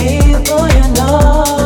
Before you know.